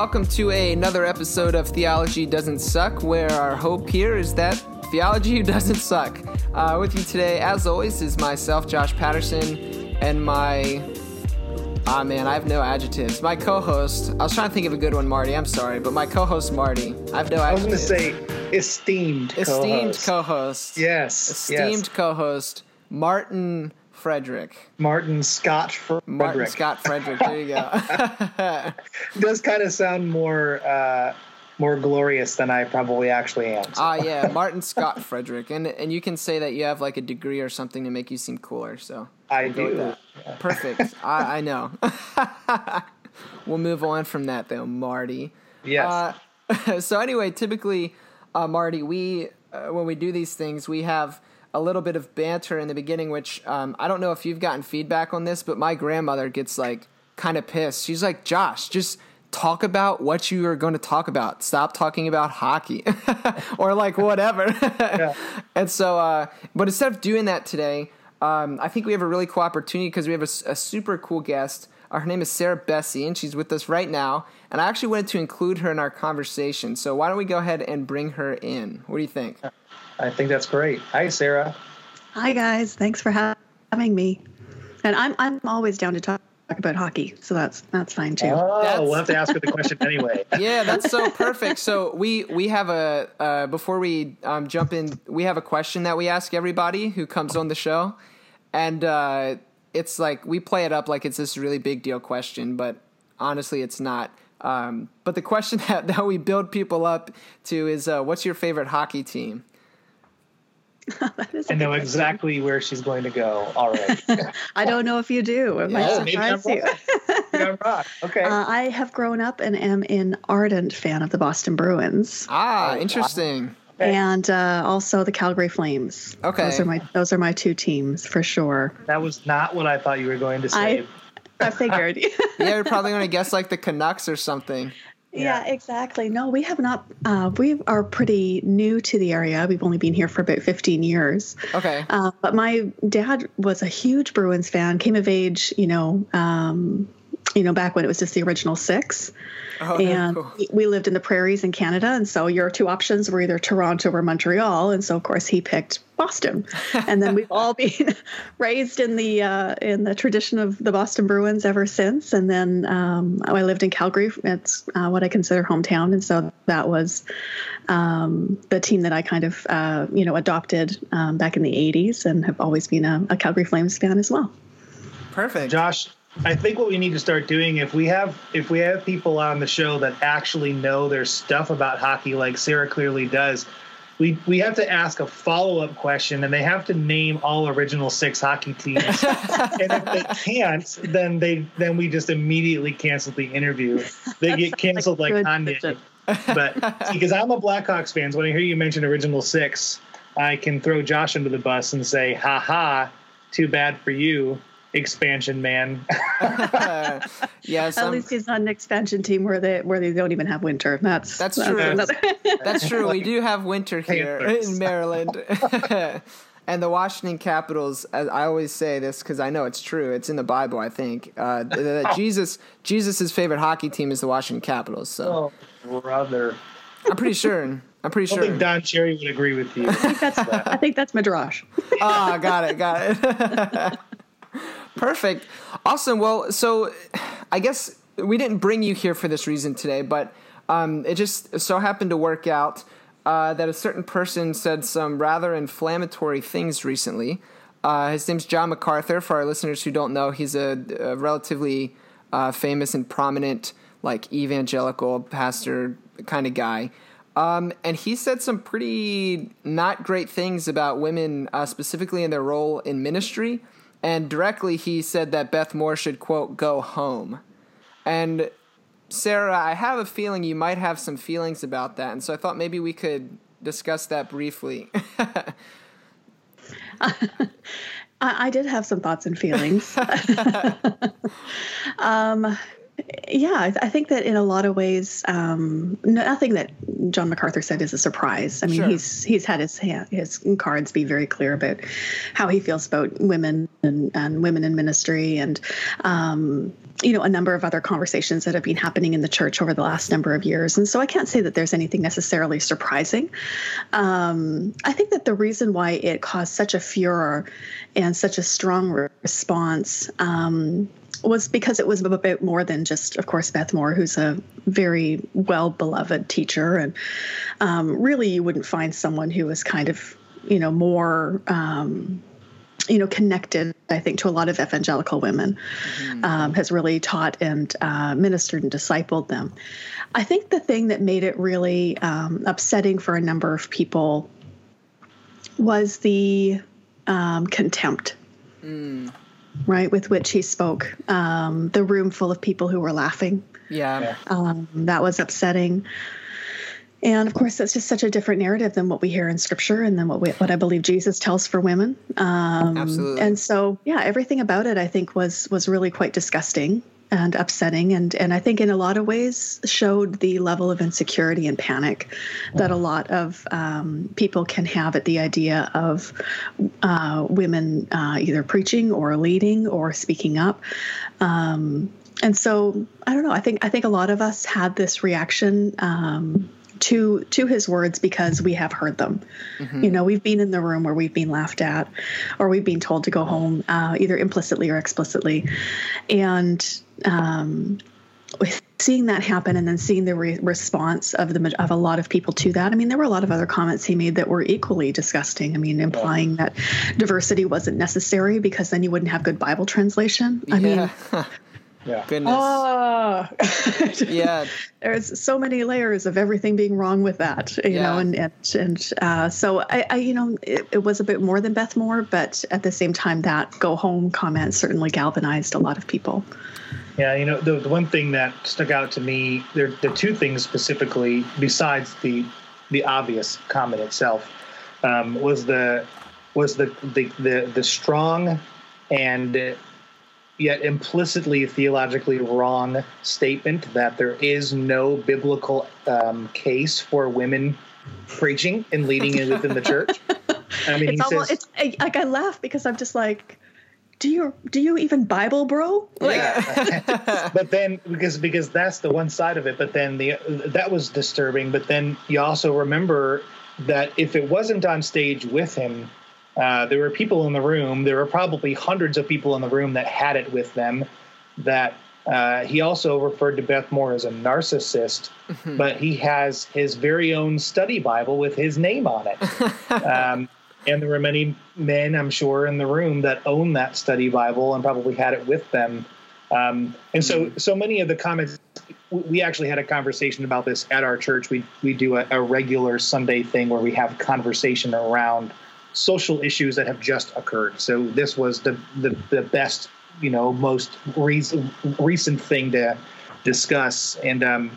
welcome to a, another episode of Theology Doesn't Suck, where our hope here is that theology doesn't suck. Uh, with you today, as always, is myself, Josh Patterson, and my. Ah, man, I have no adjectives. My co host, I was trying to think of a good one, Marty. I'm sorry, but my co host, Marty. I have no I was going to say esteemed Esteemed co-host. co host. Yes. Esteemed yes. co host, Martin Frederick. Martin Scott Frederick. Martin Scott Frederick. There you go. does kind of sound more uh, more glorious than I probably actually am. So. Ah, yeah, Martin Scott Frederick, and and you can say that you have like a degree or something to make you seem cooler. So I with do. that. perfect. I, I know. we'll move on from that though, Marty. Yes. Uh, so anyway, typically, uh, Marty, we uh, when we do these things, we have a little bit of banter in the beginning, which um, I don't know if you've gotten feedback on this, but my grandmother gets like kind of pissed. She's like, Josh, just talk about what you are going to talk about. Stop talking about hockey or like whatever. And so, uh, but instead of doing that today, um, I think we have a really cool opportunity because we have a super cool guest. Uh, her name is Sarah Bessey, and she's with us right now. And I actually wanted to include her in our conversation. So why don't we go ahead and bring her in? What do you think? I think that's great. Hi, Sarah. Hi guys, thanks for ha- having me. And I'm I'm always down to talk about hockey, so that's that's fine too. Oh, That's- we'll have to ask her the question anyway. yeah, that's so perfect. So we we have a uh, before we um, jump in, we have a question that we ask everybody who comes on the show, and uh, it's like we play it up like it's this really big deal question, but honestly, it's not. Um, but the question that, that we build people up to is, uh, what's your favorite hockey team? That is a I know good question. exactly where she's going to go. All right. I don't know if you do. It might Yeah, maybe I'm surprise you. wrong. Yeah, rock. Okay. Uh, I have grown up and am an ardent fan of the Boston Bruins Ah, Oh, interesting. Okay. and uh, also the Calgary Flames. Okay. those are my those are my two teams for sure. that was not what I thought you were going to say. I I figured. Yeah, you're probably going to guess like the Canucks or something. Yeah, exactly. No, we have not. Uh, we are pretty new to the area. We've only been here for about 15 years. Okay. Uh, but my dad was a huge Bruins fan. Came of age, you know, um, you know, back when it was just the original six. Oh, and cool. we- we lived in the prairies in Canada, and so your two options were either Toronto or Montreal. And so, of course, he picked Boston. and then we've all been raised in the uh, in the tradition of the Boston Bruins ever since. And then um, I lived in Calgary. It's uh, what I consider hometown, and so that was um, the team that I kind of uh, you know adopted um, back in the '80s, and have always been a, a Calgary Flames fan as well. Perfect. Josh, I think what we need to start doing if we have if we have people on the show that actually know their stuff about hockey, like Sarah clearly does, we we have to ask a follow up question, and they have to name all original six hockey teams. and if they can't, then they then we just immediately cancel the interview. They get canceled like Kanye. But because I'm a Blackhawks fan, so when I hear you mention original six, I can throw Josh under the bus and say, "Ha ha, too bad for you." Expansion man. yeah, At some, least he's on an expansion team where they where they don't even have winter. That's That's true. another- That's true. We do have winter here Panthers. in Maryland. and the Washington Capitals, as I always say this because I know it's true. It's in the Bible, I think. Uh, that Jesus Jesus's favorite hockey team is the Washington Capitals. So Oh, brother. I'm pretty sure. I'm pretty I don't think sure. Don Cherry would agree with you. I think that's I think that's Midrash. Ah, got it, got it. Perfect. Awesome. Well, so I guess we didn't bring you here for this reason today, but um, it just so happened to work out uh, that a certain person said some rather inflammatory things recently. Uh, his name's John MacArthur. For our listeners who don't know, he's a, a relatively uh, famous and prominent, like evangelical pastor kind of guy. Um, and he said some pretty not great things about women, uh, specifically in their role in ministry. And directly, he said that Beth Moore should, quote, go home. And Sarah, I have a feeling you might have some feelings about that. And so I thought maybe we could discuss that briefly. I, did have some thoughts and feelings. um, yeah, I, I think that in a lot of ways, um, nothing that John MacArthur said is a surprise. I mean, Sure. he's he's had his his cards be very clear about how he feels about women and, and women in ministry, and um, you know, a number of other conversations that have been happening in the church over the last number of years. And so I can't say that there's anything necessarily surprising. Um, I think that the reason why it caused such a furor and such a strong response um, was because it was a bit more than just, of course, Beth Moore, who's a very well beloved teacher. And um, really, you wouldn't find someone who was kind of, you know, more. Um, you know, connected, I think, to a lot of evangelical women, mm-hmm. um, has really taught and uh, ministered and discipled them. I think the thing that made it really um, upsetting for a number of people was the um, contempt. Mm. Right, with which he spoke. Um, the room full of people who were laughing. Yeah. Um, that was upsetting. And of course, that's just such a different narrative than what we hear in Scripture, and then what we, what I believe Jesus tells for women. Um, Absolutely. And so, yeah, everything about it, I think, was was really quite disgusting and upsetting, and and I think in a lot of ways showed the level of insecurity and panic that a lot of um, people can have at the idea of uh, women uh, either preaching or leading or speaking up. Um, and so I don't know. I think I think a lot of us had this reaction. Um, to to his words because we have heard them. Mm-hmm. You know, we've been in the room where we've been laughed at, or we've been told to go home, uh, either implicitly or explicitly, and um, seeing that happen and then seeing the re- response of the of a lot of people to that. I mean, there were a lot of other comments he made that were equally disgusting. I mean, implying that diversity wasn't necessary because then you wouldn't have good Bible translation. I yeah. mean. Yeah. Goodness. Oh. yeah. There's so many layers of everything being wrong with that, you yeah. know, and and, and uh, so I, I, you know, it, it, was a bit more than Beth Moore, but at the same time, that go home comment certainly galvanized a lot of people. Yeah, you know, the, the one thing that stuck out to me, there, the two things specifically, besides the the obvious comment itself, um, was the was the the the, the strong and yet implicitly theologically wrong statement that there is no biblical um, case for women preaching and leading within the church. I mean, it's almost, says, it's like I laugh because I'm just like, do you do you even Bible, bro? Like, yeah. but then because because that's the one side of it. But then the that was disturbing. But then you also remember that if it wasn't on stage with him, uh, there were people in the room. There were probably hundreds of people in the room that had it with them. That uh, he also referred to Beth Moore as a narcissist, mm-hmm. but he has his very own study Bible with his name on it. um, and there were many men, I'm sure, in the room that own that study Bible and probably had it with them. Um, and so, mm-hmm. so many of the comments. We actually had a conversation about this at our church. We we do a, a regular Sunday thing where we have conversation around social issues that have just occurred. So this was the the, the best, you know, most recent recent thing to discuss, and um,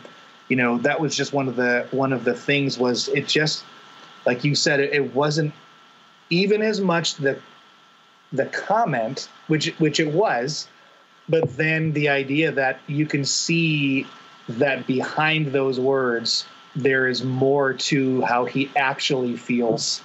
you know that was just one of the one of the things was it just like you said it, it wasn't even as much the the comment which which it was but then the idea that you can see that behind those words there is more to how he actually feels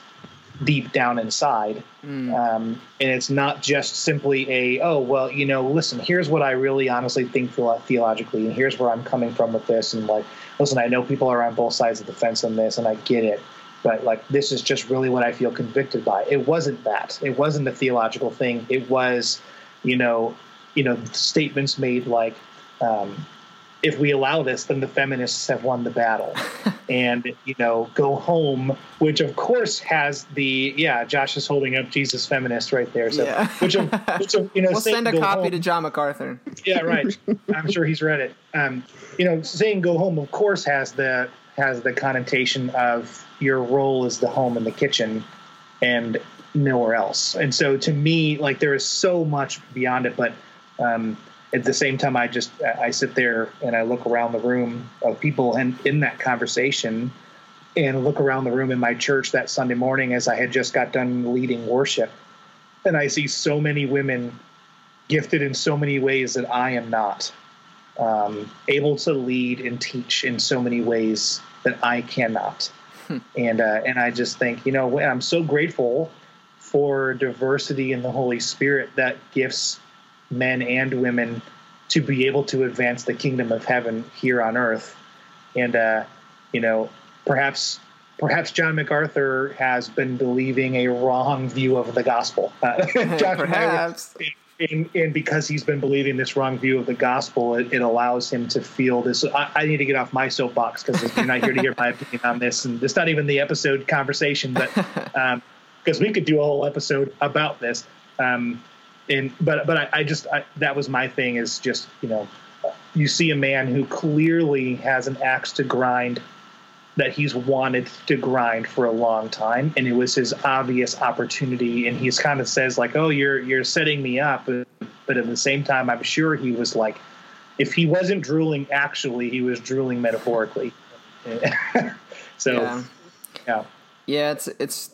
deep down inside. Mm. Um, and it's not just simply a, oh, well, you know, listen, here's what I really honestly think theologically, and here's where I'm coming from with this. And like, listen, I know people are on both sides of the fence on this, and I get it. But like, this is just really what I feel convicted by. It wasn't that. It wasn't a theological thing. It was, you know, you know, statements made like, um, if we allow this, then the feminists have won the battle. and, you know, go home, which of course has the, yeah, Josh is holding up Jesus feminist right there. So, yeah. which, of, which of, you know, we'll send a copy home, to John MacArthur. Yeah, right. I'm sure he's read it. Um, you know, saying go home, of course, has the, has the connotation of your role is the home in the kitchen and nowhere else. And so to me, like, there is so much beyond it, but, um, at the same time, I just I sit there and I look around the room of people and in that conversation, and look around the room in my church that Sunday morning as I had just got done leading worship, and I see so many women gifted in so many ways that I am not, um, able to lead and teach in so many ways that I cannot, hmm. and uh, and I just think you know I'm so grateful for diversity in the Holy Spirit that gifts men and women to be able to advance the kingdom of heaven here on earth. And uh, you know, perhaps perhaps John MacArthur has been believing a wrong view of the gospel. Uh, perhaps. And, and, because he's been believing this wrong view of the gospel, it, it allows him to feel this. I, I, need to get off my soapbox because you're not here to hear my opinion on this, and it's not even the episode conversation, but because um, we could do a whole episode about this. Um, and but but I, I just I, that was my thing is just you know you see a man who clearly has an axe to grind that he's wanted to grind for a long time. And it was his obvious opportunity. And he's kind of says like oh you're you're setting me up. But at the same time i'm sure he was like if he wasn't drooling actually he was drooling metaphorically. So yeah. yeah. Yeah it's it's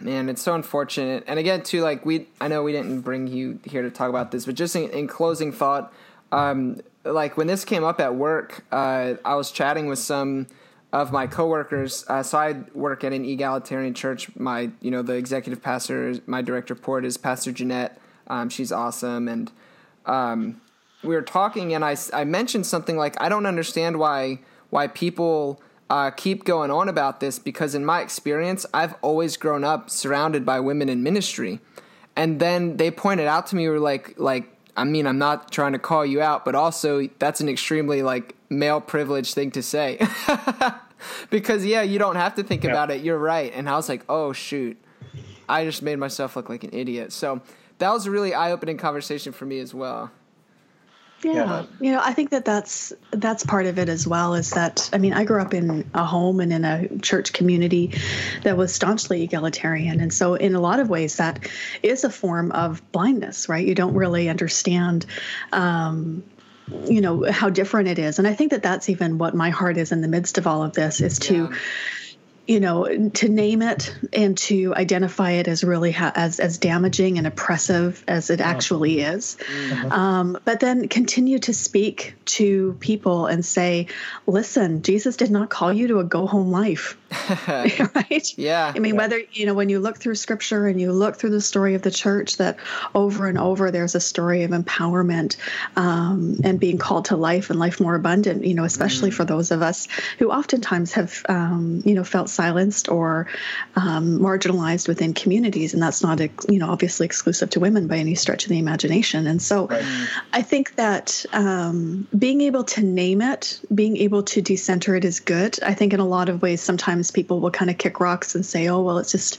man it's so unfortunate and again too like we i know we didn't bring you here to talk about this but just in, in closing thought um like when this came up at work uh i was chatting with some of my coworkers. Uh, so I work at an egalitarian church. My, you know, the executive pastor, my direct report is Pastor Jeanette. Um, she's awesome, and um, we were talking, and I, I mentioned something like I don't understand why why people uh, keep going on about this because in my experience, I've always grown up surrounded by women in ministry, and then they pointed out to me, were like like I mean, I'm not trying to call you out, but also that's an extremely like male privileged thing to say. because yeah, you don't have to think yep. about it. You're right. And I was like, "Oh shoot. I just made myself look like an idiot." So, that was a really eye-opening conversation for me as well. Yeah. yeah. You know, I think that that's that's part of it as well is that I mean, I grew up in a home and in a church community that was staunchly egalitarian and so in a lot of ways that is a form of blindness, right? You don't really understand um, you know how different it is and i think that that's even what my heart is in the midst of all of this is to yeah you know to name it and to identify it as really ha- as as damaging and oppressive as it actually is. Mm-hmm. um, but then continue to speak to people and say listen jesus did not call you to a go home life right yeah i mean yeah. whether you know when you look through scripture and you look through the story of the church that over and over there's a story of empowerment um, and being called to life and life more abundant you know especially mm. for those of us who oftentimes have um, you know felt silenced or um, marginalized within communities, and that's not you know obviously exclusive to women by any stretch of the imagination. And so, right. I think that um, being able to name it, being able to decenter it is good. I think in a lot of ways, sometimes people will kind of kick rocks and say, "Oh, well, it's just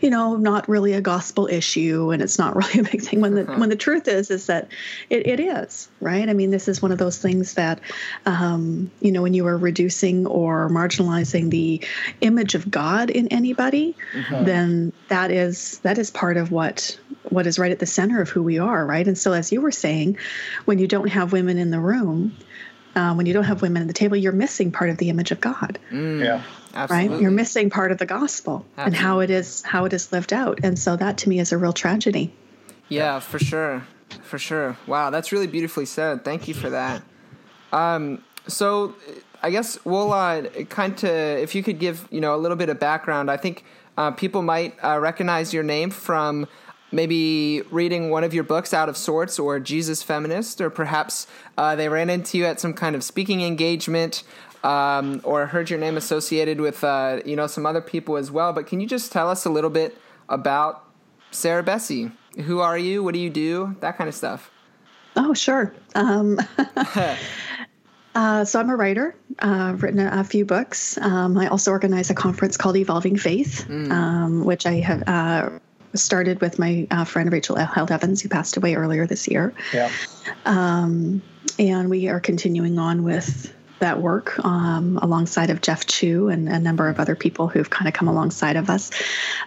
you know not really a gospel issue, and it's not really a big thing." When the uh-huh. when the truth is is that it, it is right. I mean, this is one of those things that um, you know when you are reducing or marginalizing the image of God in anybody, mm-hmm. then that is that is part of what what is right at the center of who we are, right? And so, as you were saying, when you don't have women in the room, uh, when you don't have women at the table, you're missing part of the image of God. Mm, yeah. Absolutely. Right? You're missing part of the gospel Absolutely. and how it is how it is lived out. And so that to me is a real tragedy. Yeah, for sure. For sure. Wow, that's really beautifully said. Thank you for that. Um, so I guess we'll uh, kind of if you could give you know a little bit of background. I think uh, people might uh, recognize your name from maybe reading one of your books out of sorts or Jesus Feminist, or perhaps uh, they ran into you at some kind of speaking engagement. Um, or heard your name associated with uh, you know some other people as well. But can you just tell us a little bit about Sarah Bessey? Who are you? What do you do? That kind of stuff. Oh, sure. Um, Uh, so I'm a writer. Uh, I've written a, a few books. Um, I also organize a conference called Evolving Faith, mm. um, which I have uh, started with my uh, friend Rachel Held Evans, who passed away earlier this year. Yeah. Um, and we are continuing on with that work um, alongside of Jeff Chu and a number of other people who've kind of come alongside of us,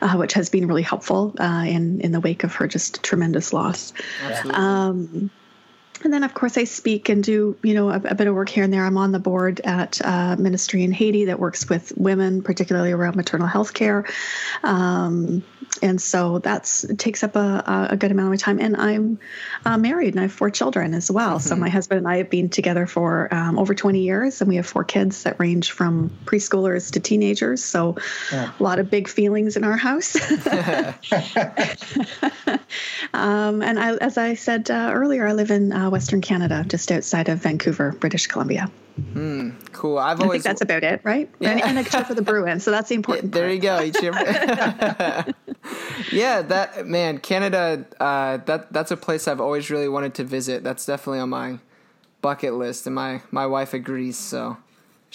uh, which has been really helpful uh, in in the wake of her just tremendous loss. Um, and then, of course, I speak and do you know a, a, bit of work here and there. I'm on the board at uh, Ministry in Haiti that works with women, particularly around maternal health care. Um, and so that's takes up a, a good amount of my time. And I'm uh, married and I have four children as well. Mm-hmm. So my husband and I have been together for um, over 20 years, and we have four kids that range from preschoolers to teenagers. So yeah. a lot of big feelings in our house. um, and I, as I said uh, earlier, I live in uh, Western Canada, just outside of Vancouver, British Columbia. Mm, cool. I've always. I think that's about it, right? Yeah. And, and except for the Bruins, so that's the important. there part. you go. Each year. yeah, that man, Canada. Uh, that that's a place I've always really wanted to visit. That's definitely on my bucket list, and my my wife agrees. So.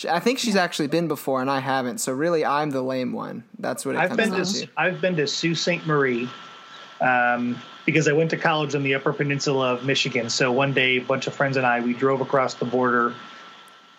I think she's actually been before, and I haven't. So really, I'm the lame one. That's what it I've comes been down to. to. I've been to Sault Ste. Marie, um, because I went to college on the Upper Peninsula of Michigan. So one day, a bunch of friends and I we drove across the border,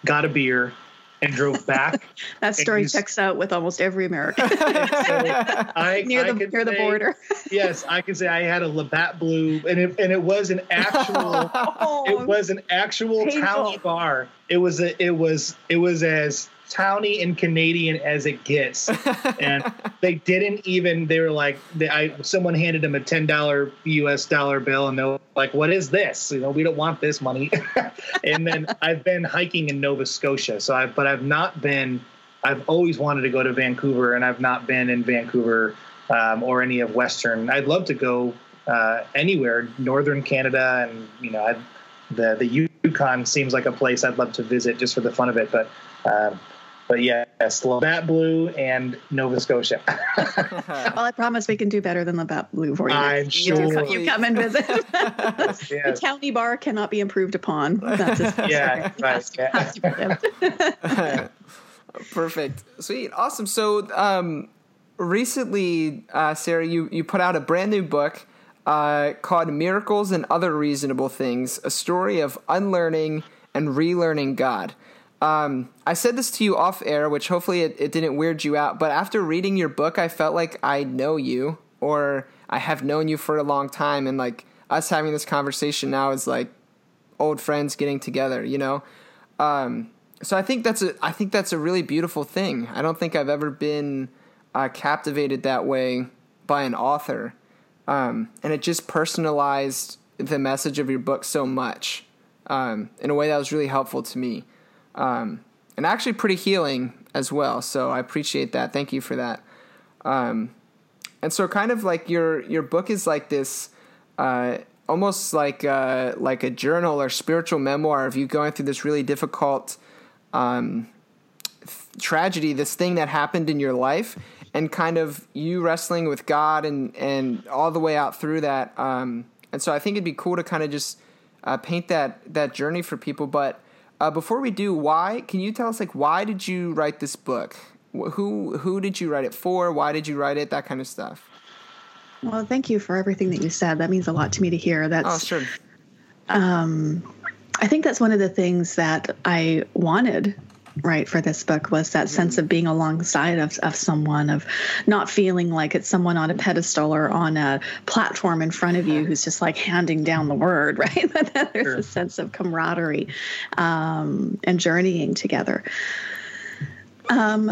got a beer, and drove back. that story checks out with almost every American so I, near I the near the border. Yes, I can say I had a Labatt Blue, and it, and it was an actual. Oh, it was an actual Painful. towny bar. It was a, it was it was as towny and Canadian as it gets, and they didn't even. They were like, they, I someone handed them a ten dollar U.S. dollar bill, and they're like, "What is this? You know, we don't want this money." and then I've been hiking in Nova Scotia, so I but I've not been. I've always wanted to go to Vancouver, and I've not been in Vancouver um, or any of Western. I'd love to go uh, anywhere, Northern Canada, and you know, I'd, the the Yukon seems like a place I'd love to visit just for the fun of it. But um, but yeah, Labatt Blue and Nova Scotia. Well, I promise we can do better than Labatt Blue for you. I'm you, sure. you come and visit. the yes. county bar cannot be improved upon. That's just, Yeah, right, yeah. has to be lived. Perfect. Sweet. Awesome. So, um, recently, uh, Sarah, you, you put out a brand new book uh, called Miracles and Other Reasonable Things A Story of Unlearning and Relearning God. Um, I said this to you off air, which hopefully it, it didn't weird you out, but after reading your book, I felt like I know you or I have known you for a long time. And like us having this conversation now is like old friends getting together, you know? Um, so I think that's a I think that's a really beautiful thing. I don't think I've ever been uh, captivated that way by an author, um, and it just personalized the message of your book so much um, in a way that was really helpful to me, um, and actually pretty healing as well. So I appreciate that. Thank you for that. Um, and so kind of like your your book is like this. Uh, almost like uh, like a journal or spiritual memoir of you going through this really difficult um, tragedy, this thing that happened in your life, and kind of you wrestling with God and and all the way out through that. Um, and so I think it'd be cool to kind of just uh, paint that that journey for people. But uh, before we do, why can you tell us like why did you write this book? Who who did you write it for? Why did you write it? That kind of stuff. Well, thank you for everything that you said. That means a lot to me to hear. That's Oh, sure. I think that's one of the things that I wanted right for this book was that sense of being alongside of, of someone of not feeling like it's someone on a pedestal or on a platform in front of you who's just like handing down the word right but there's Sure. a sense of camaraderie um, and journeying together um,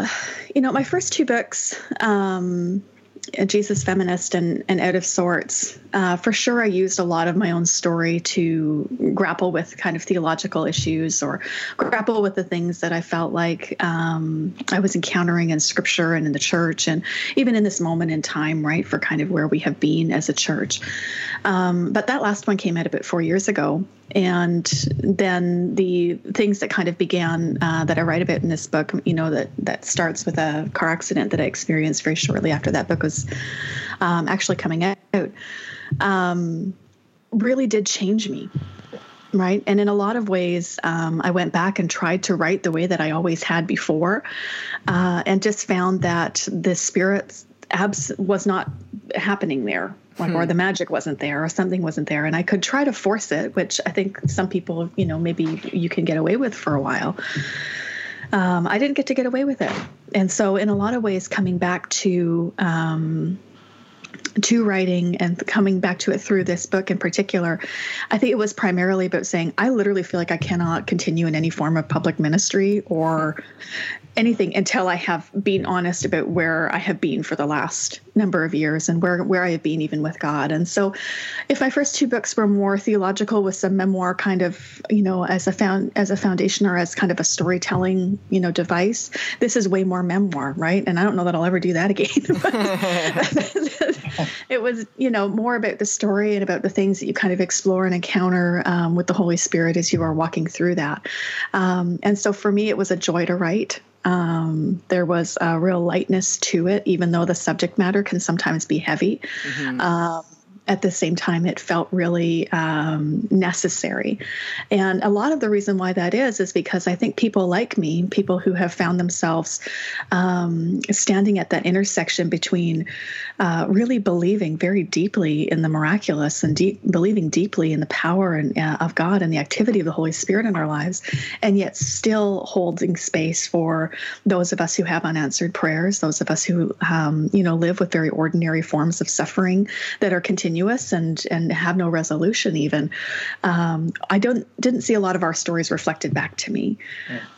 you know my first two books um, Jesus Feminist and, and Out of Sorts. Uh, for sure, I used a lot of my own story to grapple with kind of theological issues or grapple with the things that I felt like um, I was encountering in scripture and in the church, and even in this moment in time, right, for kind of where we have been as a church. Um, but that last one came out about four years ago. And then the things that kind of began uh, that I write about in this book, you know, that that starts with a car accident that I experienced very shortly after that book was um, actually coming out, um, really did change me. Right. And in a lot of ways, um, I went back and tried to write the way that I always had before uh, and just found that the spirit abs- was not happening there. Like, or the magic wasn't there, or something wasn't there, and I could try to force it, which I think some people, you know, maybe you can get away with for a while. Um, I didn't get to get away with it, and so in a lot of ways, coming back to um, to writing and coming back to it through this book in particular, I think it was primarily about saying, I literally feel like I cannot continue in any form of public ministry or anything until I have been honest about where I have been for the last number of years and where where I have been even with God. And so, if my first two books were more theological with some memoir kind of you know as a found as a foundation or as kind of a storytelling you know device, this is way more memoir, right? And I don't know that I'll ever do that again. it was you know more about the story and about the things that you kind of explore and encounter um, with the Holy Spirit as you are walking through that. Um, and so for me, it was a joy to write. Um, there was a real lightness to it, even though the subject matter can sometimes be heavy. Mm-hmm. At the same time, it felt really um, necessary. And a lot of the reason why that is, is because I think people like me, people who have found themselves um, standing at that intersection between uh, really believing very deeply in the miraculous and deep, believing deeply in the power and, uh, of God and the activity of the Holy Spirit in our lives, and yet still holding space for those of us who have unanswered prayers, those of us who, um, you know, live with very ordinary forms of suffering that are continuing continuous and and have no resolution even um, i don't didn't see a lot of our stories reflected back to me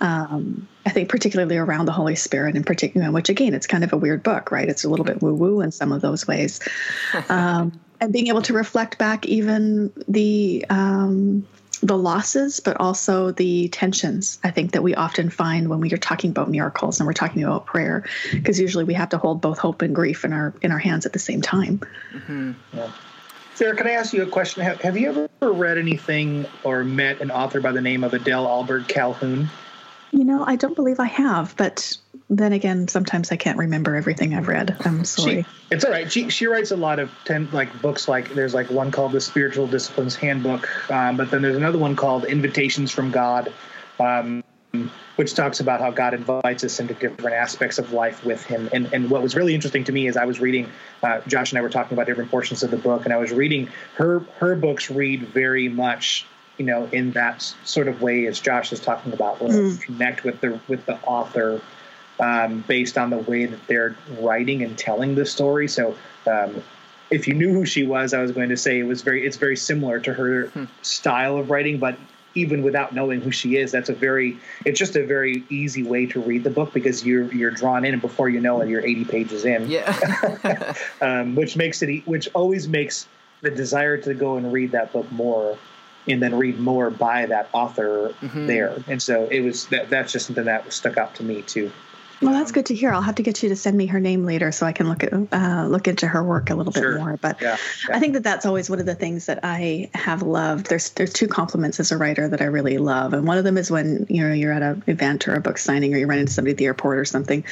um, i think particularly around the holy spirit in particular which again it's kind of a weird book right it's a little bit woo woo in some of those ways um, and being able to reflect back even the um, the losses, but also the tensions. I think that we often find when we are talking about miracles and we're talking about prayer, because usually we have to hold both hope and grief in our in our hands at the same time. Mm-hmm. Yeah. Sarah, can I ask you a question? Have, have you ever read anything or met an author by the name of Adele Ahlberg Calhoun? You know, I don't believe I have, but then again, sometimes I can't remember everything I've read. I'm sorry. She, it's all right. She she writes a lot of ten like books. Like there's like one called the Spiritual Disciplines Handbook, um, but then there's another one called Invitations from God, um, which talks about how God invites us into different aspects of life with Him. And and what was really interesting to me is I was reading. Uh, Josh and I were talking about different portions of the book, and I was reading her her books read very much you know, in that sort of way as Josh is talking about, where mm. connect with the with the author um, based on the way that they're writing and telling the story. So, um, if you knew who she was, I was going to say it was very it's very similar to her hmm. style of writing, but even without knowing who she is, that's a very it's just a very easy way to read the book because you're you're drawn in, and before you know it, you're 80 pages in. Yeah, um, which makes it which always makes the desire to go and read that book more and then read more by that author mm-hmm. there. And so it was that that's just something that stuck out to me too. Well, that's good to hear. I'll have to get you to send me her name later so I can look at uh, look into her work a little bit more. But yeah, yeah. I think that that's always one of the things that I have loved. There's there's two compliments as a writer that I really love, and one of them is when you know you're at an event or a book signing or you run into somebody at the airport or something,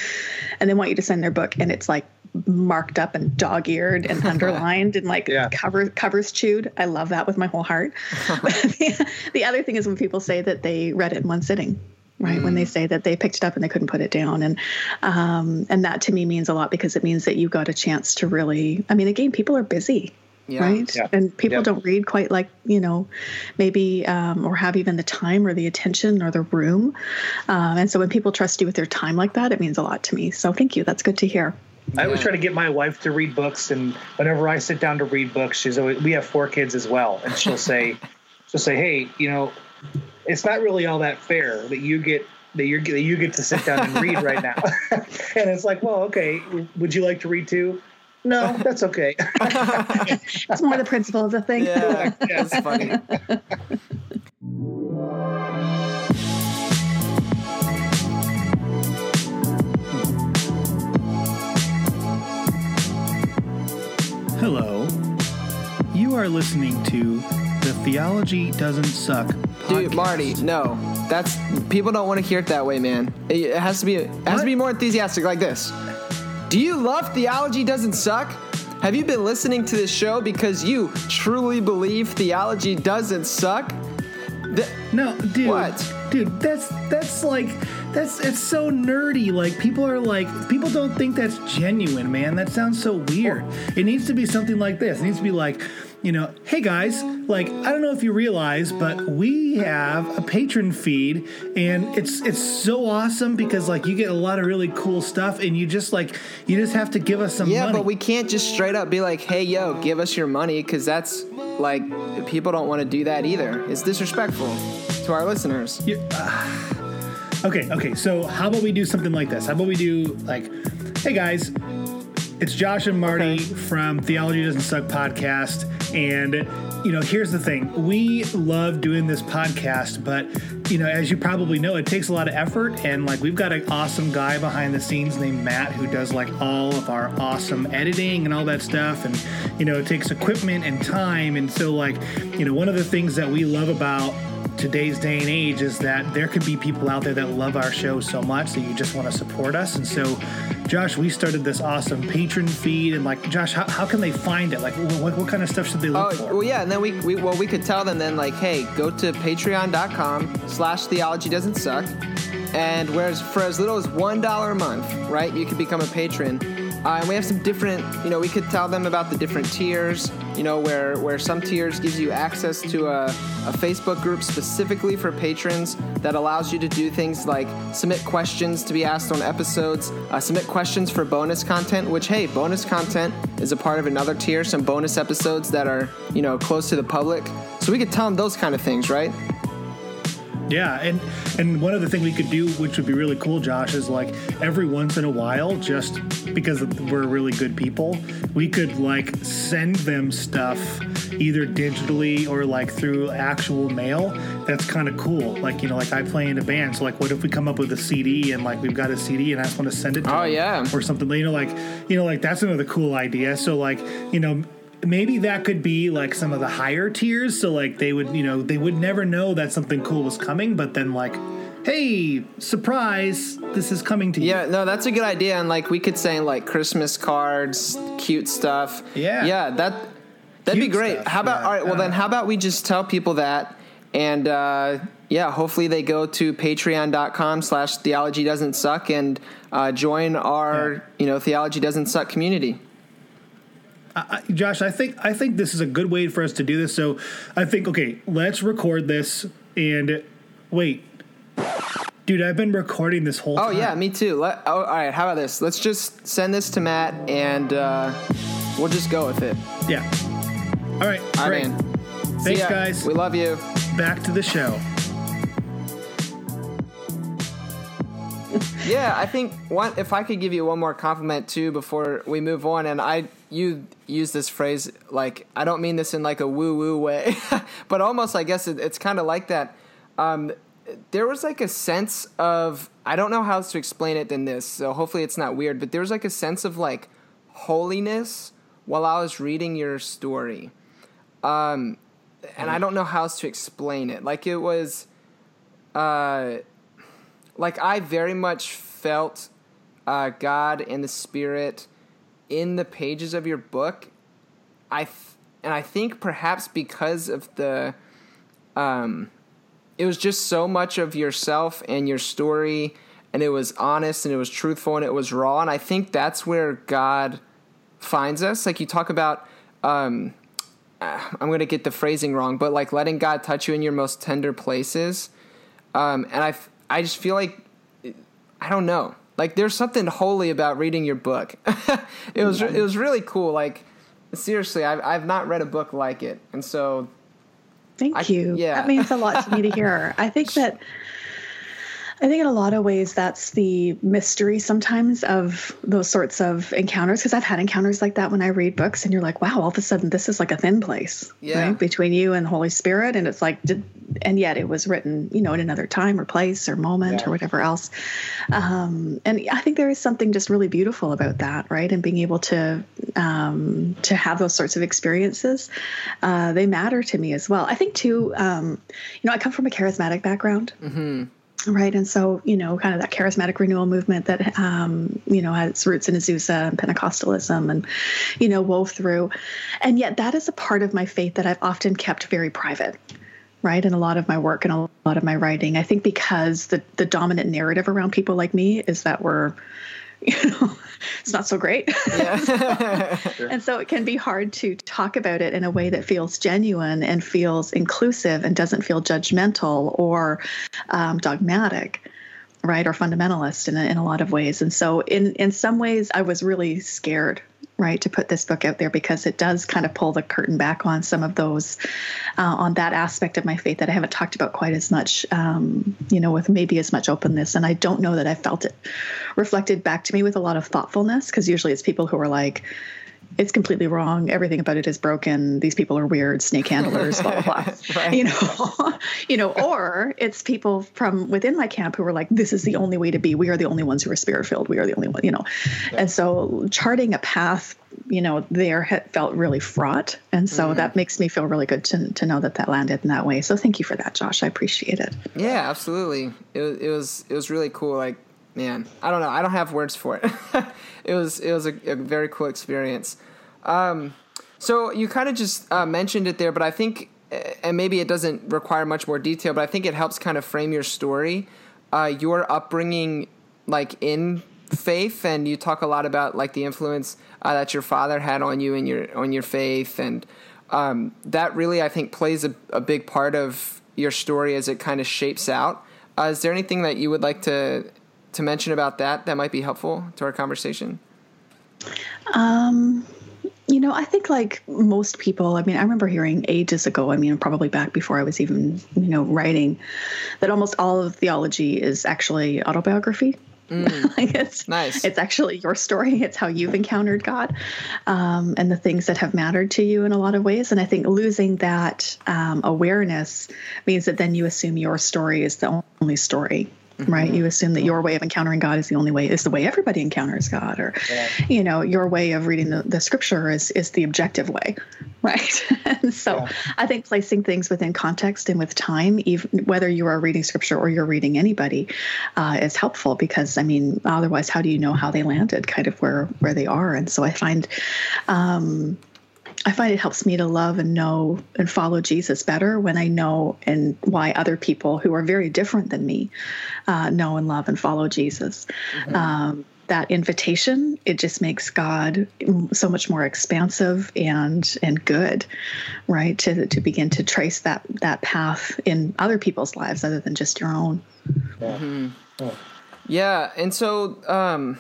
and they want you to send their book, and it's like marked up and dog-eared and underlined and like yeah. cover, covers chewed. I love that with my whole heart. the, the, other thing is when people say that they read it in one sitting. Right mm. when they mm. say that they picked it up and they couldn't put it down, and um, and that to me means a lot because it means that you got a chance to really. I mean, again, people are busy, yeah. right? Yeah. And people don't read quite like, you know, maybe um, or have even the time or the attention or the room. Um, and so when people trust you with their time like that, it means a lot to me. So thank you. That's good to hear. I always try to get my wife to read books, and whenever I sit down to read books, she's always. We have four kids as well, and she'll say, she'll say, "Hey, you know, it's not really all that fair that you get that you that you get to sit down and read right now." and it's like, well, okay, would you like to read too? No, that's okay. It's more the principle of the thing. Yeah, yeah it's funny. Hello. You are listening to The Theology Doesn't Suck podcast. Dude, Marty, no. That's people don't want to hear it that way, man. It, has to be it has to be more enthusiastic like this. Do you love Theology Doesn't Suck? Have you been listening to this show because you truly believe theology doesn't suck? Th- no, dude. What? Dude, that's that's like that's it's so nerdy. Like people are like people don't think that's genuine, man. That sounds so weird. It needs to be something like this. It needs to be like, you know, hey guys, like I don't know if you realize, but we have a patron feed and it's it's so awesome because like you get a lot of really cool stuff and you just like you just have to give us some yeah, money. but we can't just straight up be like, "Hey yo, give us your money" cuz that's like people don't want to do that either. It's disrespectful to our listeners. Uh, Okay, okay. So how about we do something like this? How about we do like, hey guys, It's Josh and Marty okay. from Theology Doesn't Suck podcast. And, you know, here's the thing we love doing this podcast, but, you know, as you probably know, it takes a lot of effort. And, like, we've got an awesome guy behind the scenes named Matt who does, like, all of our awesome editing and all that stuff. And, you know, it takes equipment and time. And so, like, you know, one of the things that we love about today's day and age is that there could be people out there that love our show so much that you just want to support us. And so, Josh, we started this awesome patron feed. And like, Josh, how, how can they find it? Like, what, what kind of stuff should they look oh, for? Well, yeah. And then we, we, well, we could tell them then, like, hey, go to patreon.com slash theology doesn't suck. And whereas for as little as $1 a month, right, you can become a patron uh, and we have some different, you know, we could tell them about the different tiers, you know, where, where some tiers gives you access to a, a Facebook group specifically for patrons that allows you to do things like submit questions to be asked on episodes, uh, submit questions for bonus content, which, hey, bonus content is a part of another tier, some bonus episodes that are, you know, close to the public. So we could tell them those kind of things, right? Yeah, and and one other thing we could do, which would be really cool, Josh, is like every once in a while, just because we're really good people, we could like send them stuff either digitally or like through actual mail. That's kind of cool. Like you know, like I play in a band, so like, what if we come up with a CD and like we've got a CD and I just want to send it to oh, them yeah. or something? You know, like you know, like that's another cool idea. So like you know maybe that could be like some of the higher tiers so like they would you know they would never know that something cool was coming but then like hey surprise this is coming to you. Yeah no that's a good idea and like we could say like christmas cards cute stuff. Yeah. Yeah that that'd cute be great. stuff, how about yeah. all right well uh, then how about we just tell people that and uh, yeah hopefully they go to patreon.com slash theology doesn't suck and uh, join our yeah. you know theology doesn't suck community I, Josh, I think I think this is a good way for us to do this. So I think okay, let's record this and wait. Dude, I've been recording this whole oh, time. Oh yeah, me too. Let, oh, all right, how about this? Let's just send this to Matt and uh, we'll just go with it. Yeah. All right. All right. Thanks, guys. We love you. Back to the show. yeah, I think one. If I could give you one more compliment too before we move on, and I you use this phrase like I don't mean this in like a woo woo way, but almost I guess it, it's kind of like that. Um, there was like a sense of I don't know how else to explain it than this, so hopefully it's not weird. But there was like a sense of like holiness while I was reading your story, um, and I don't know how else to explain it. Like it was, uh, like I very much felt uh, God and the Spirit in the pages of your book. I and I think perhaps because of the um it was just so much of yourself and your story and it was honest and it was truthful and it was raw and I think that's where God finds us. Like you talk about um I'm going to get the phrasing wrong, but like letting God touch you in your most tender places. Um and I I just feel like I don't know. Like there's something holy about reading your book. it was it was really cool. Like seriously, I've I've not read a book like it, and so. Thank I, you. Yeah, that means a lot to me to hear. I think that I think in a lot of ways that's the mystery sometimes of those sorts of encounters because I've had encounters like that when I read books and you're like, wow, all of a sudden this is like a thin place, yeah. right, between you and the Holy Spirit, and it's like, did, and yet it was written, you know, in another time or place or moment yeah. or whatever else, um, and I think there is something just really beautiful about that, right, and being able to um, to have those sorts of experiences, uh, they matter to me as well. I think too, um, you know, I come from a charismatic background. Mm-hmm Right. And so, you know, kind of that charismatic renewal movement that, um, you know, has roots in Azusa and Pentecostalism and, you know, wove through. And yet that is a part of my faith that I've often kept very private. Right. And a lot of my work and a lot of my writing, I think because the, the dominant narrative around people like me is that we're, you know, it's not so great. Yeah. and so it can be hard to talk about it in a way that feels genuine and feels inclusive and doesn't feel judgmental or um, dogmatic right or fundamentalist in a, in a lot of ways and so in in some ways i was really scared right, to put this book out there because it does kind of pull the curtain back on some of those, uh, on that aspect of my faith that I haven't talked about quite as much, um, you know, with maybe as much openness. And I don't know that I felt it reflected back to me with a lot of thoughtfulness because usually it's people who are like, it's completely wrong. Everything about it is broken. These people are weird, snake handlers, blah blah blah. right. You know, you know, or it's people from within my camp who are like, this is the only way to be. We are the only ones who are spirit filled. We are the only one, you know. Yeah. And so charting a path, you know, there had felt really fraught, and so mm-hmm. that makes me feel really good to to know that that landed in that way. So thank you for that, Josh. I appreciate it. Yeah, absolutely. It was it was it was really cool. Like man, I don't know. I don't have words for it. it was it was a, a very cool experience. Um, so you kind of just uh, mentioned it there, but I think, and maybe it doesn't require much more detail, but I think it helps kind of frame your story, uh, your upbringing, like in faith, and you talk a lot about like the influence uh, that your father had on you and your on your faith, and um, that really I think plays a, a big part of your story as it kind of shapes out. Uh, is there anything that you would like to to mention about that that might be helpful to our conversation? Um, you know, I think like most people, I mean, I remember hearing ages ago, I mean, probably back before I was even, you know, writing, that almost all of theology is actually autobiography. Mm, like it's nice. It's actually your story. It's how you've encountered God, um, and the things that have mattered to you in a lot of ways. And I think losing that um, awareness means that then you assume your story is the only story mm-hmm. right? You assume that your way of encountering God is the only way, is the way everybody encounters God, or yeah. you know, your way of reading the, the scripture is is the objective way, right? and so yeah. I think placing things within context and with time, even whether you are reading scripture or you're reading anybody, uh, is helpful because I mean, otherwise, how do you know how they landed, kind of where where they are? And so I find. Um, I find it helps me to love and know and follow Jesus better when I know and why other people who are very different than me uh, know and love and follow Jesus. Mm-hmm. Um, that invitation it just makes God so much more expansive and and good, right? To to begin to trace that that path in other people's lives other than just your own. Mm-hmm. Yeah, and so. Um,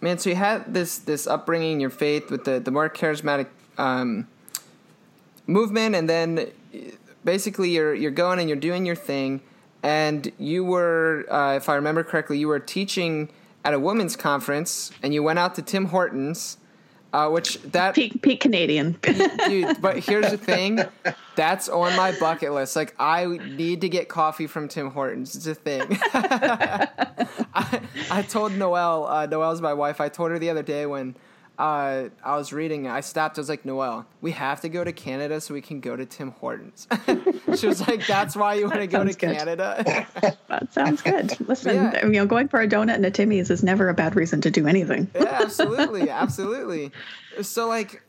man, so you had this this upbringing, your faith with the the more charismatic um, movement, and then basically you're you're going and you're doing your thing, and you were, uh, if I remember correctly, you were teaching at a women's conference, and you went out to Tim Hortons. Uh, which that peak, peak Canadian, dude. But here's the thing, that's on my bucket list. Like I need to get coffee from Tim Hortons. It's a thing. I, I told Noelle, uh, Noelle's my wife. I told her the other day when uh, I was reading, I stopped. I was like, Noelle, we have to go to Canada so we can go to Tim Hortons. she was like, That's why you want to go to good. Canada. that sounds good. Listen, yeah. you know, going for a donut and a Timmy's is never a bad reason to do anything. yeah, absolutely, absolutely. So, like,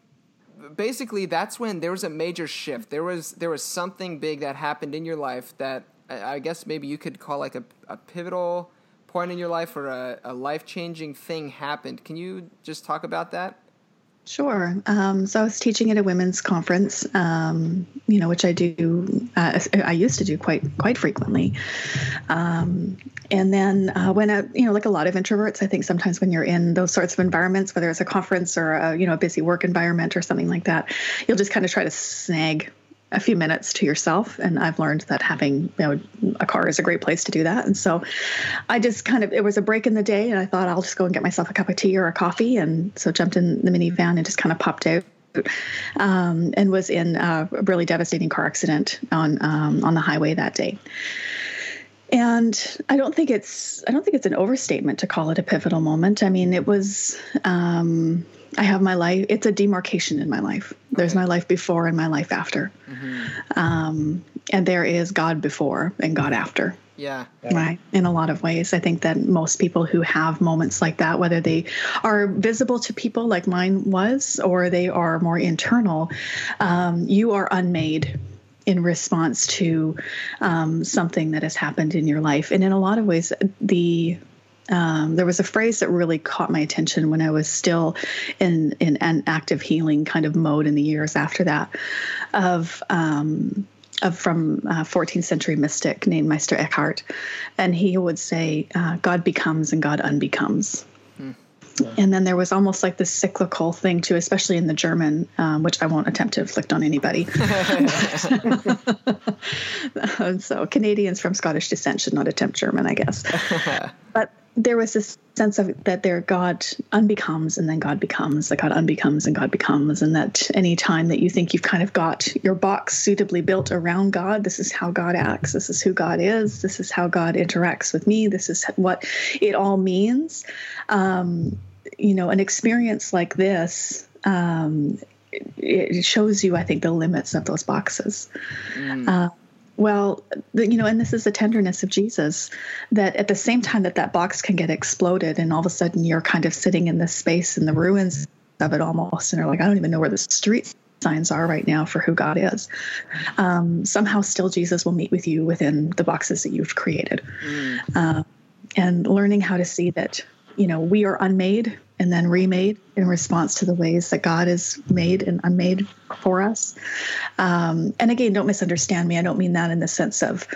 basically, that's when there was a major shift. There was there was something big that happened in your life that I guess maybe you could call like a, a pivotal point in your life where a, a life changing thing happened. Can you just talk about that? Sure. Um, so I was teaching at a women's conference, um, you know, which I do. Uh, I used to do quite quite frequently. Um, and then uh, when I, you know, like a lot of introverts, I think sometimes when you're in those sorts of environments, whether it's a conference or a, you know a busy work environment or something like that, you'll just kind of try to snag a few minutes to yourself and i've learned that having you know a car is a great place to do that and so i just kind of it was a break in the day and i thought i'll just go and get myself a cup of tea or a coffee and so jumped in the minivan and just kind of popped out um, and was in a really devastating car accident on um, on the highway that day and I don't think it's I don't think it's an overstatement to call it a pivotal moment. I mean, it was um, I have my life. It's a demarcation in my life. There's my life before and my life after, mm-hmm. um, and there is God before and God after. Yeah. Right. In a lot of ways, I think that most people who have moments like that, whether they are visible to people like mine was, or they are more internal, um, you are unmade in response to um, something that has happened in your life. And in a lot of ways, the um, there was a phrase that really caught my attention when I was still in in an active healing kind of mode in the years after that, of um, of from a 14th century mystic named Meister Eckhart, and he would say, uh, "God becomes and God unbecomes." Hmm. And then there was almost like this cyclical thing too, especially in the German, um, which I won't attempt to inflict on anybody. so Canadians from Scottish descent should not attempt German, I guess. but there was this sense of that there God unbecomes and then God becomes, that God unbecomes and God becomes, and that any time that you think you've kind of got your box suitably built around God, this is how God acts, this is who God is, this is how God interacts with me, this is what it all means. Um, you know, an experience like this. Um, it shows you, I think, the limits of those boxes. Mm. Uh, well, you know, and this is the tenderness of Jesus that at the same time that that box can get exploded, and all of a sudden you're kind of sitting in this space in the ruins of it almost, and are like, I don't even know where the street signs are right now for who God is. Um, somehow, still, Jesus will meet with you within the boxes that you've created, mm. uh, and learning how to see that you know we are unmade and then remade in response to the ways that God is made and unmade for us. Um, and again, don't misunderstand me. I don't mean that in the sense of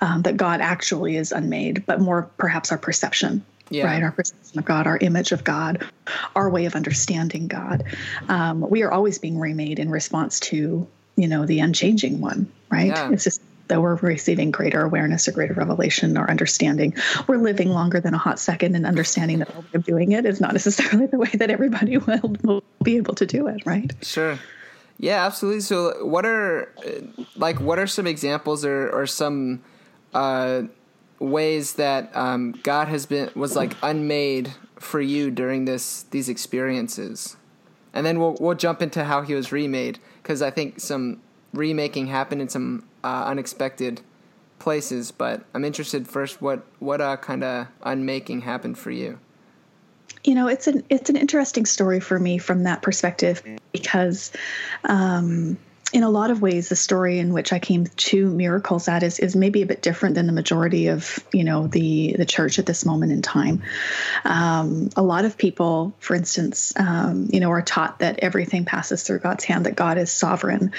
um, that God actually is unmade, but more perhaps our perception. Yeah. Right, our perception of God, our image of God, our way of understanding God. Um, we are always being remade in response to, you know, the unchanging one. Right? Yeah. It's just that we're receiving greater awareness or greater revelation or understanding. We're living longer than a hot second and understanding that way of doing it is not necessarily the way that everybody will, will be able to do it, right? Sure. Yeah, absolutely. So, what are like what are some examples or or some uh, ways that um, God has been was like unmade for you during this these experiences, and then we'll we'll jump into how He was remade because I think some remaking happened in some uh, unexpected places. But I'm interested first what what uh, kind of unmaking happened for you. You know, it's an it's an interesting story for me from that perspective because. Um, in a lot of ways, the story in which I came to miracles at is, is maybe a bit different than the majority of you know the the church at this moment in time. Um, a lot of people, for instance, um, you know, are taught that everything passes through God's hand, that God is sovereign,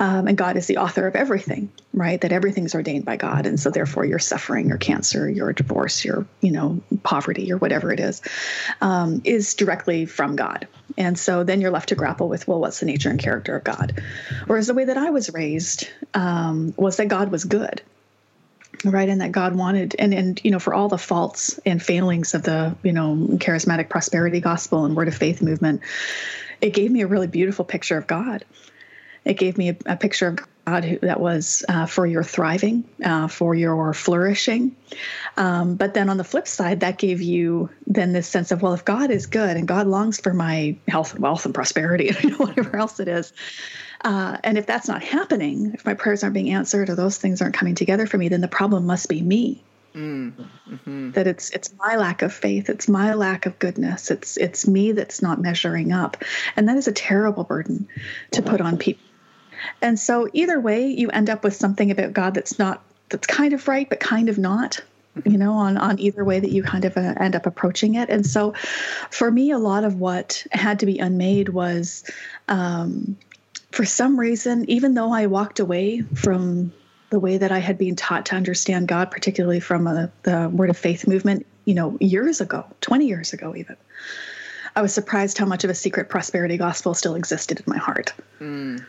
um, and God is the author of everything, right? That everything's ordained by God, and so therefore your suffering, your cancer, your divorce, your you know poverty, or whatever it is, um, is directly from God. And so then you're left to grapple with, well, what's the nature and character of God? Whereas the way that I was raised um, was that God was good, right? And that God wanted, and, and, you know, for all the faults and failings of the, you know, charismatic prosperity gospel and word of faith movement, it gave me a really beautiful picture of God. It gave me a, a picture of God who, that was uh, for your thriving, uh, for your flourishing. Um, but then on the flip side, that gave you then this sense of, well, if God is good and God longs for my health and wealth and prosperity and whatever else it is, uh, and if that's not happening, if my prayers aren't being answered or those things aren't coming together for me, then the problem must be me. Mm, hmm That it's it's my lack of faith, it's my lack of goodness, it's it's me that's not measuring up, and that is a terrible burden to put on people and so either way, you end up with something about God that's not that's kind of right, but kind of not. Mm-hmm. You know, on on either way that you kind of uh, end up approaching it. And so, for me, a lot of what had to be unmade was, um, for some reason, even though I walked away from the way that I had been taught to understand God, particularly from a, the Word of Faith movement, you know, years ago, 20 years ago, even. I was surprised how much of a secret prosperity gospel still existed in my heart. Mm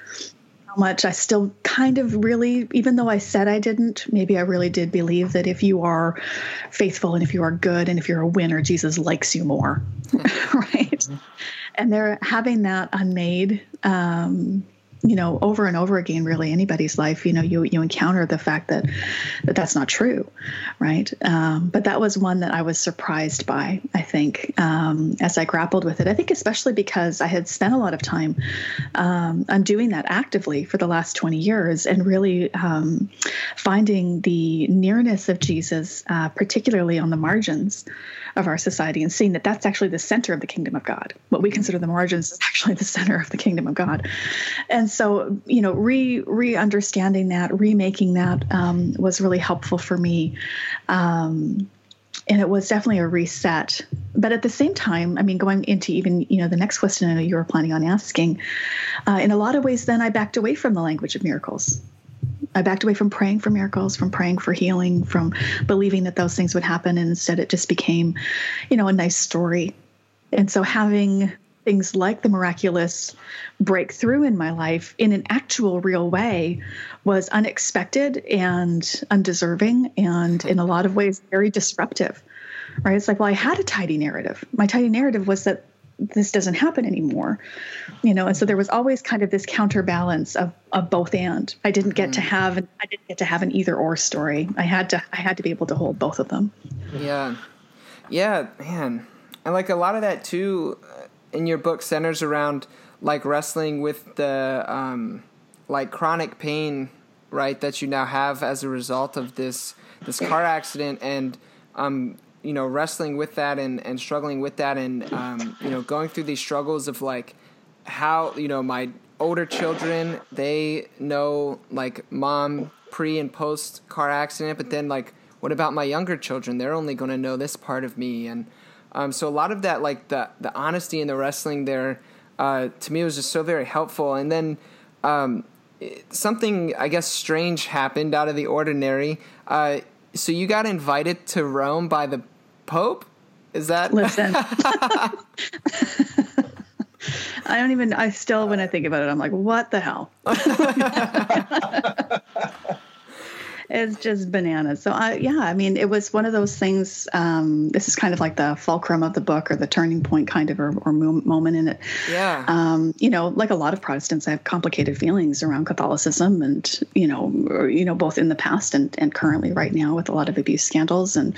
much I still kind of really, even though I said I didn't, maybe I really did believe that if you are faithful and if you are good and if you're a winner, Jesus likes you more. right. And they're having that unmade. Um, you know over and over again really anybody's life you know you you encounter the fact that that that's not true right? Um, but that was one that i was surprised by i think um, as i grappled with it. I think especially because i had spent a lot of time um, on doing that actively for the last 20 years and really um, finding the nearness of jesus uh, particularly on the margins of our society and seeing that that's actually the center of the kingdom of God. What we consider the margins is actually the center of the kingdom of God. And so, you know, re re understanding that, remaking that um, was really helpful for me. Um, and it was definitely a reset. But at the same time, I mean, going into even you know the next question I know you were planning on asking, uh, in a lot of ways, then I backed away from the language of miracles. I backed away from praying for miracles, from praying for healing, from believing that those things would happen. And instead, it just became, you know, a nice story and so having things like the miraculous breakthrough in my life in an actual real way was unexpected and undeserving and in a lot of ways very disruptive right it's like well i had a tidy narrative my tidy narrative was that this doesn't happen anymore you know? And so there was always kind of this counterbalance of, of both and. I didn't get mm. to have an, i didn't get to have an either or story. I had to i had to be able to hold both of them. Yeah. Yeah man. And like a lot of that too in your book centers around like wrestling with the um, like chronic pain, right, that you now have as a result of this this car accident, and um, you know, wrestling with that and and struggling with that, and um, you know, going through these struggles of like how you know my older children they know like mom pre and post car accident, but then like what about my younger children? They're only going to know this part of me, and um, so a lot of that, like the the honesty in the wrestling there, uh, to me was just so very helpful. And then um, something I guess strange happened out of the ordinary. Uh, so you got invited to Rome by the Pope. Is that listen? I don't even. I still, when I think about it, I'm like, what the hell? it's just bananas. So I, yeah, I mean, it was one of those things. Um, this is kind of like the fulcrum of the book or the turning point kind of or, or moment in it. Yeah. Um, you know, like a lot of Protestants, I have complicated feelings around Catholicism, and you know, or, you know, both in the past and and currently right now with a lot of abuse scandals and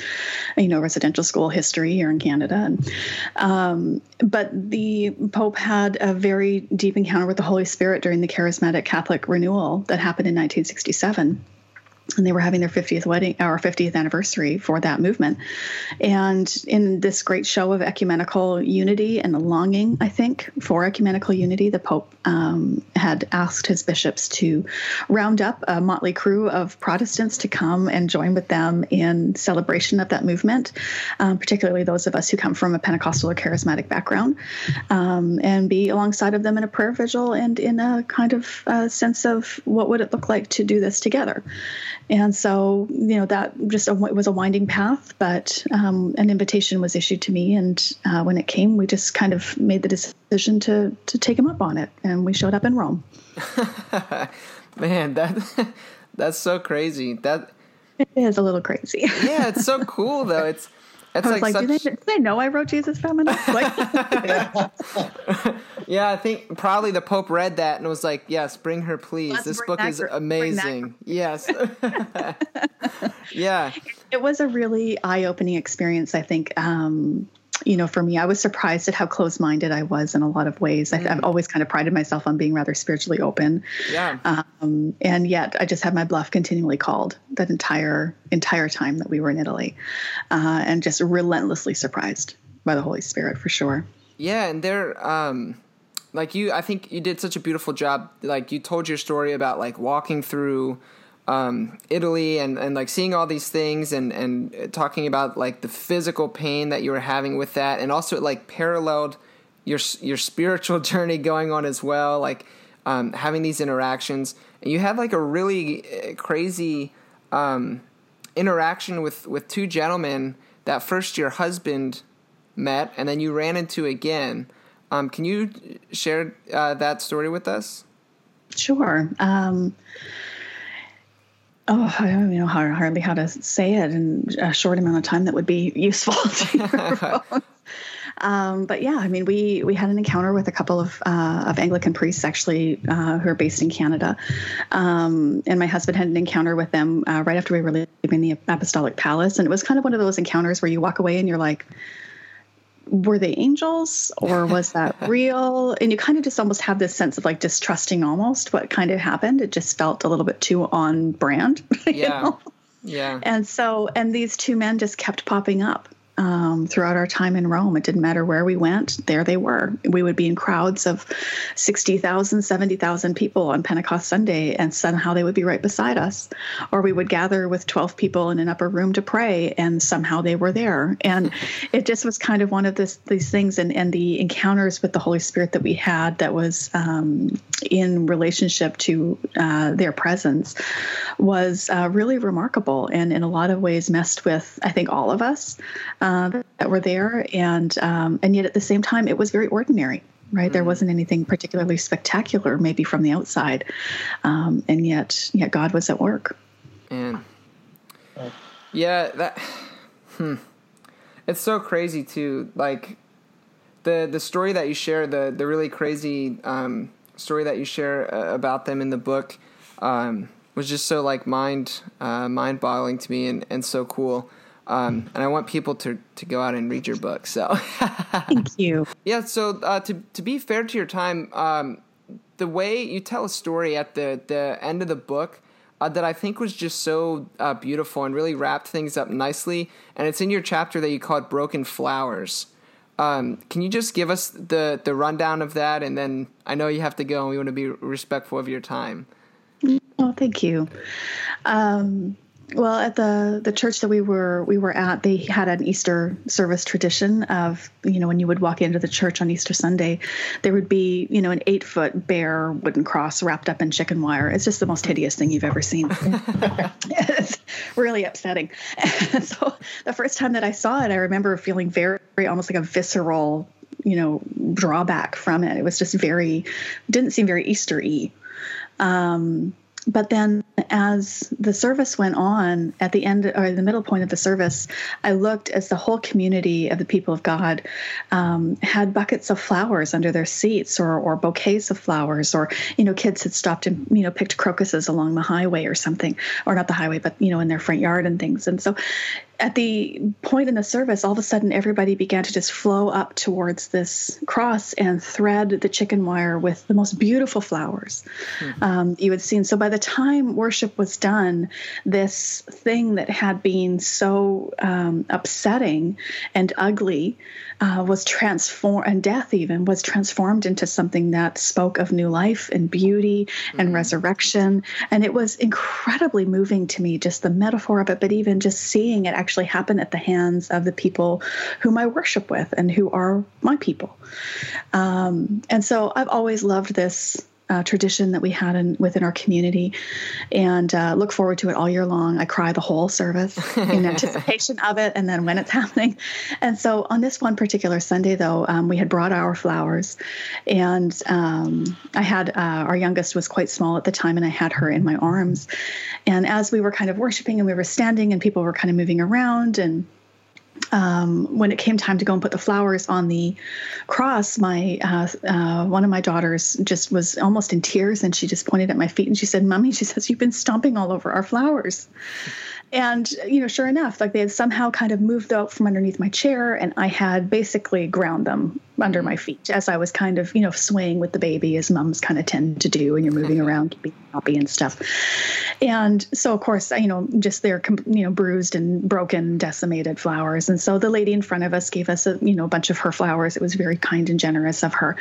you know residential school history here in Canada. And um, but the Pope had a very deep encounter with the Holy Spirit during the Charismatic Catholic renewal that happened in 1967 and they were having their 50th wedding or 50th anniversary for that movement. And in this great show of ecumenical unity and the longing i think for ecumenical unity the pope um, had asked his bishops to round up a motley crew of protestants to come and join with them in celebration of that movement um, particularly those of us who come from a pentecostal or charismatic background um, and be alongside of them in a prayer vigil and in a kind of uh, sense of what would it look like to do this together and so, you know, that just a, it was a winding path, but um, an invitation was issued to me. And uh, when it came, we just kind of made the decision to, to take him up on it. And we showed up in Rome. Man, that that's so crazy. That it is a little crazy. yeah, it's so cool though. It's it's I was like, like such... do, they, do they know I wrote Jesus Feminist? Like, yeah, I think probably the Pope read that and was like, yes, bring her, please. Let's this book is amazing. Yes. yeah. It was a really eye opening experience, I think. Um, you know, for me, I was surprised at how close minded I was in a lot of ways. Mm. I've always kind of prided myself on being rather spiritually open. Yeah. Um, and yet I just had my bluff continually called that entire, entire time that we were in Italy uh, and just relentlessly surprised by the Holy Spirit for sure. Yeah. And they're, um, like you, I think you did such a beautiful job. Like you told your story about like walking through, um, Italy and, and like seeing all these things and, and talking about like the physical pain that you were having with that and also it like paralleled your your spiritual journey going on as well like um, having these interactions. And you had like a really uh, crazy um, interaction with with two gentlemen that first your husband met and then you ran into again. Um, can you share uh, that story with us? Sure. Um, oh, I don't know how, hardly how to say it in a short amount of time that would be useful to um, but yeah, I mean, we we had an encounter with a couple of uh, of Anglican priests actually uh, who are based in Canada, um, and my husband had an encounter with them uh, right after we were leaving the Apostolic Palace, and it was kind of one of those encounters where you walk away and you're like, were they angels or was that real? And you kind of just almost have this sense of like distrusting almost what kind of happened. It just felt a little bit too on brand. Yeah. Know? Yeah. And so, and these two men just kept popping up um, throughout our time in Rome. It didn't matter where we went, there they were. We would be in crowds of 60,000, 70,000 people on Pentecost Sunday, and somehow they would be right beside us. Or we would gather with 12 people in an upper room to pray, and somehow they were there. And it just was kind of one of this, these things, and, and the encounters with the Holy Spirit that we had that was um, in relationship to uh, their presence was uh, really remarkable and in a lot of ways messed with, I think, all of us uh, that were there, and um, and yet at the same time, it was very ordinary. Right, mm-hmm. there wasn't anything particularly spectacular, maybe from the outside, um, and yet, yet God was at work. And yeah, that hmm. it's so crazy too. Like the the story that you share, the the really crazy um, story that you share uh, about them in the book um, was just so like mind uh, mind boggling to me and, and so cool. Um, and I want people to, to go out and read your book. So thank you. Yeah. So uh, to to be fair to your time, um, the way you tell a story at the the end of the book. Uh, that I think was just so uh, beautiful and really wrapped things up nicely. And it's in your chapter that you call it Broken Flowers. Um, can you just give us the the rundown of that, and then I know you have to go, and we want to be respectful of your time. Oh, thank you. Um, well, at the the church that we were we were at, they had an Easter service tradition of you know when you would walk into the church on Easter Sunday, there would be you know an eight foot bare wooden cross wrapped up in chicken wire. It's just the most hideous thing you've ever seen. it's really upsetting. And so the first time that I saw it, I remember feeling very, very almost like a visceral you know drawback from it. It was just very didn't seem very Easter y. Um, but then as the service went on at the end or the middle point of the service i looked as the whole community of the people of god um, had buckets of flowers under their seats or, or bouquets of flowers or you know kids had stopped and you know picked crocuses along the highway or something or not the highway but you know in their front yard and things. And so at the point in the service, all of a sudden everybody began to just flow up towards this cross and thread the chicken wire with the most beautiful flowers mm-hmm. um, you had seen. So by the time worship was done, this thing that had been so um, upsetting and ugly uh, was transformed, and death even was transformed into something that spoke of new life and beauty and mm-hmm. resurrection. And it was incredibly moving to me, just the metaphor of it, but even just seeing it actually happen at the hands of the people whom I worship with and who are my people. Um, and so I've always loved this uh, tradition that we had in, within our community and uh, look forward to it all year long. I cry the whole service in anticipation of it and then when it's happening. And so on this one particular Sunday, though, um, we had brought our flowers and um, I had uh, our youngest was quite small at the time and I had her in my arms. And as we were kind of worshiping and we were standing and people were kind of moving around and um, when it came time to go and put the flowers on the cross, my uh, uh, one of my daughters just was almost in tears, and she just pointed at my feet and she said, "Mommy," she says, "You've been stomping all over our flowers." And you know, sure enough, like they had somehow kind of moved out from underneath my chair, and I had basically ground them under my feet as I was kind of, you know, swaying with the baby as mums kind of tend to do when you're moving around, keeping happy and stuff. And so, of course, you know, just they're, you know, bruised and broken, decimated flowers. And so the lady in front of us gave us a, you know, a bunch of her flowers. It was very kind and generous of her.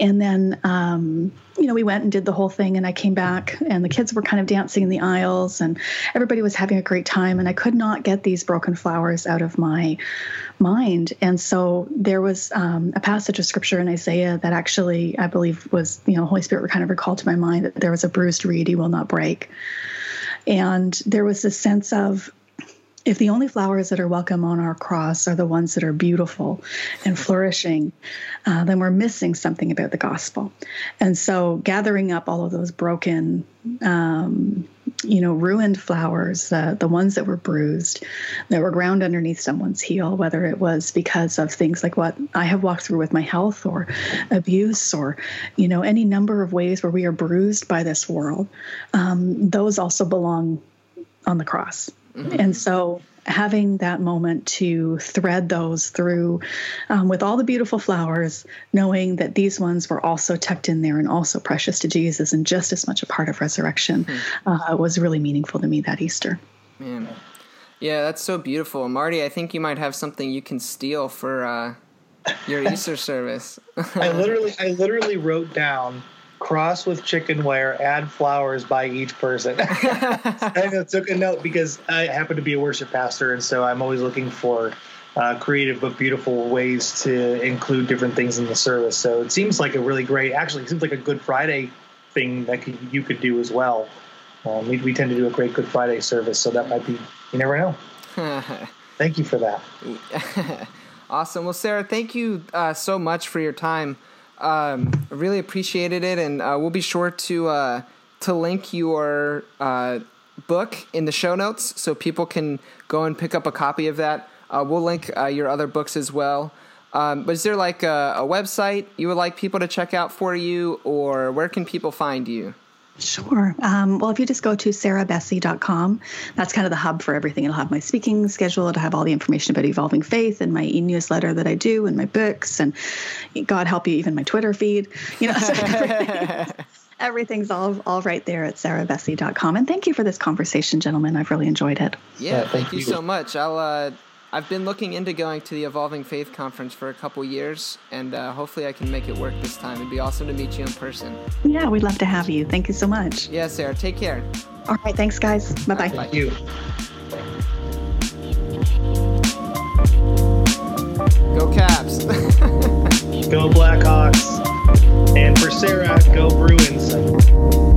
And then, um, you know, we went and did the whole thing, and I came back, and the kids were kind of dancing in the aisles, and everybody was having a great time. And I could not get these broken flowers out of my mind. And so there was um, a passage of scripture in Isaiah that actually, I believe, was, you know, Holy Spirit kind of recalled to my mind that there was a bruised reed he will not break. And there was this sense of, if the only flowers that are welcome on our cross are the ones that are beautiful and flourishing, uh, then we're missing something about the gospel. And so, gathering up all of those broken, um, you know, ruined flowers, uh, the ones that were bruised, that were ground underneath someone's heel, whether it was because of things like what I have walked through with my health or abuse or, you know, any number of ways where we are bruised by this world, um, those also belong on the cross. Mm-hmm. And so having that moment to thread those through um, with all the beautiful flowers, knowing that these ones were also tucked in there and also precious to Jesus and just as much a part of resurrection mm-hmm. uh, was really meaningful to me that Easter. Man. Yeah, that's so beautiful. Marty, I think you might have something you can steal for uh, your Easter service. I literally I literally wrote down cross with chicken wire, add flowers by each person. I took a note because I happen to be a worship pastor, and so I'm always looking for uh, creative but beautiful ways to include different things in the service. So it seems like a really great, actually, it seems like a Good Friday thing that could, you could do as well. Um, we, we tend to do a great Good Friday service, so that might be, you never know. Thank you for that. awesome. Well, Sarah, thank you uh, so much for your time. Um, really appreciated it, and uh, we'll be sure to uh, to link your uh, book in the show notes so people can go and pick up a copy of that. Uh, we'll link uh, your other books as well. Um, but is there like a, a, website you would like people to check out for you, or where can people find you? Sure. Um, well, if you just go to sarahbessey.com, that's kind of the hub for everything. It'll have my speaking schedule, it'll have all the information about evolving faith and my e newsletter that I do and my books, and God help you, even my Twitter feed. You know, so everything's all all right there at sarahbessey.com. And thank you for this conversation, gentlemen. I've really enjoyed it. Yeah, yeah thank, you. you so much. I'll uh, I've been looking into going to the Evolving Faith Conference for a couple years, and uh, hopefully I can make it work this time. It'd be awesome to meet you in person. Yeah, we'd love to have you. Thank you so much. Yeah, Sarah. Take care. All right. Thanks, guys. Bye bye. Thank you. Go Caps. go Blackhawks. And for Sarah, go Bruins.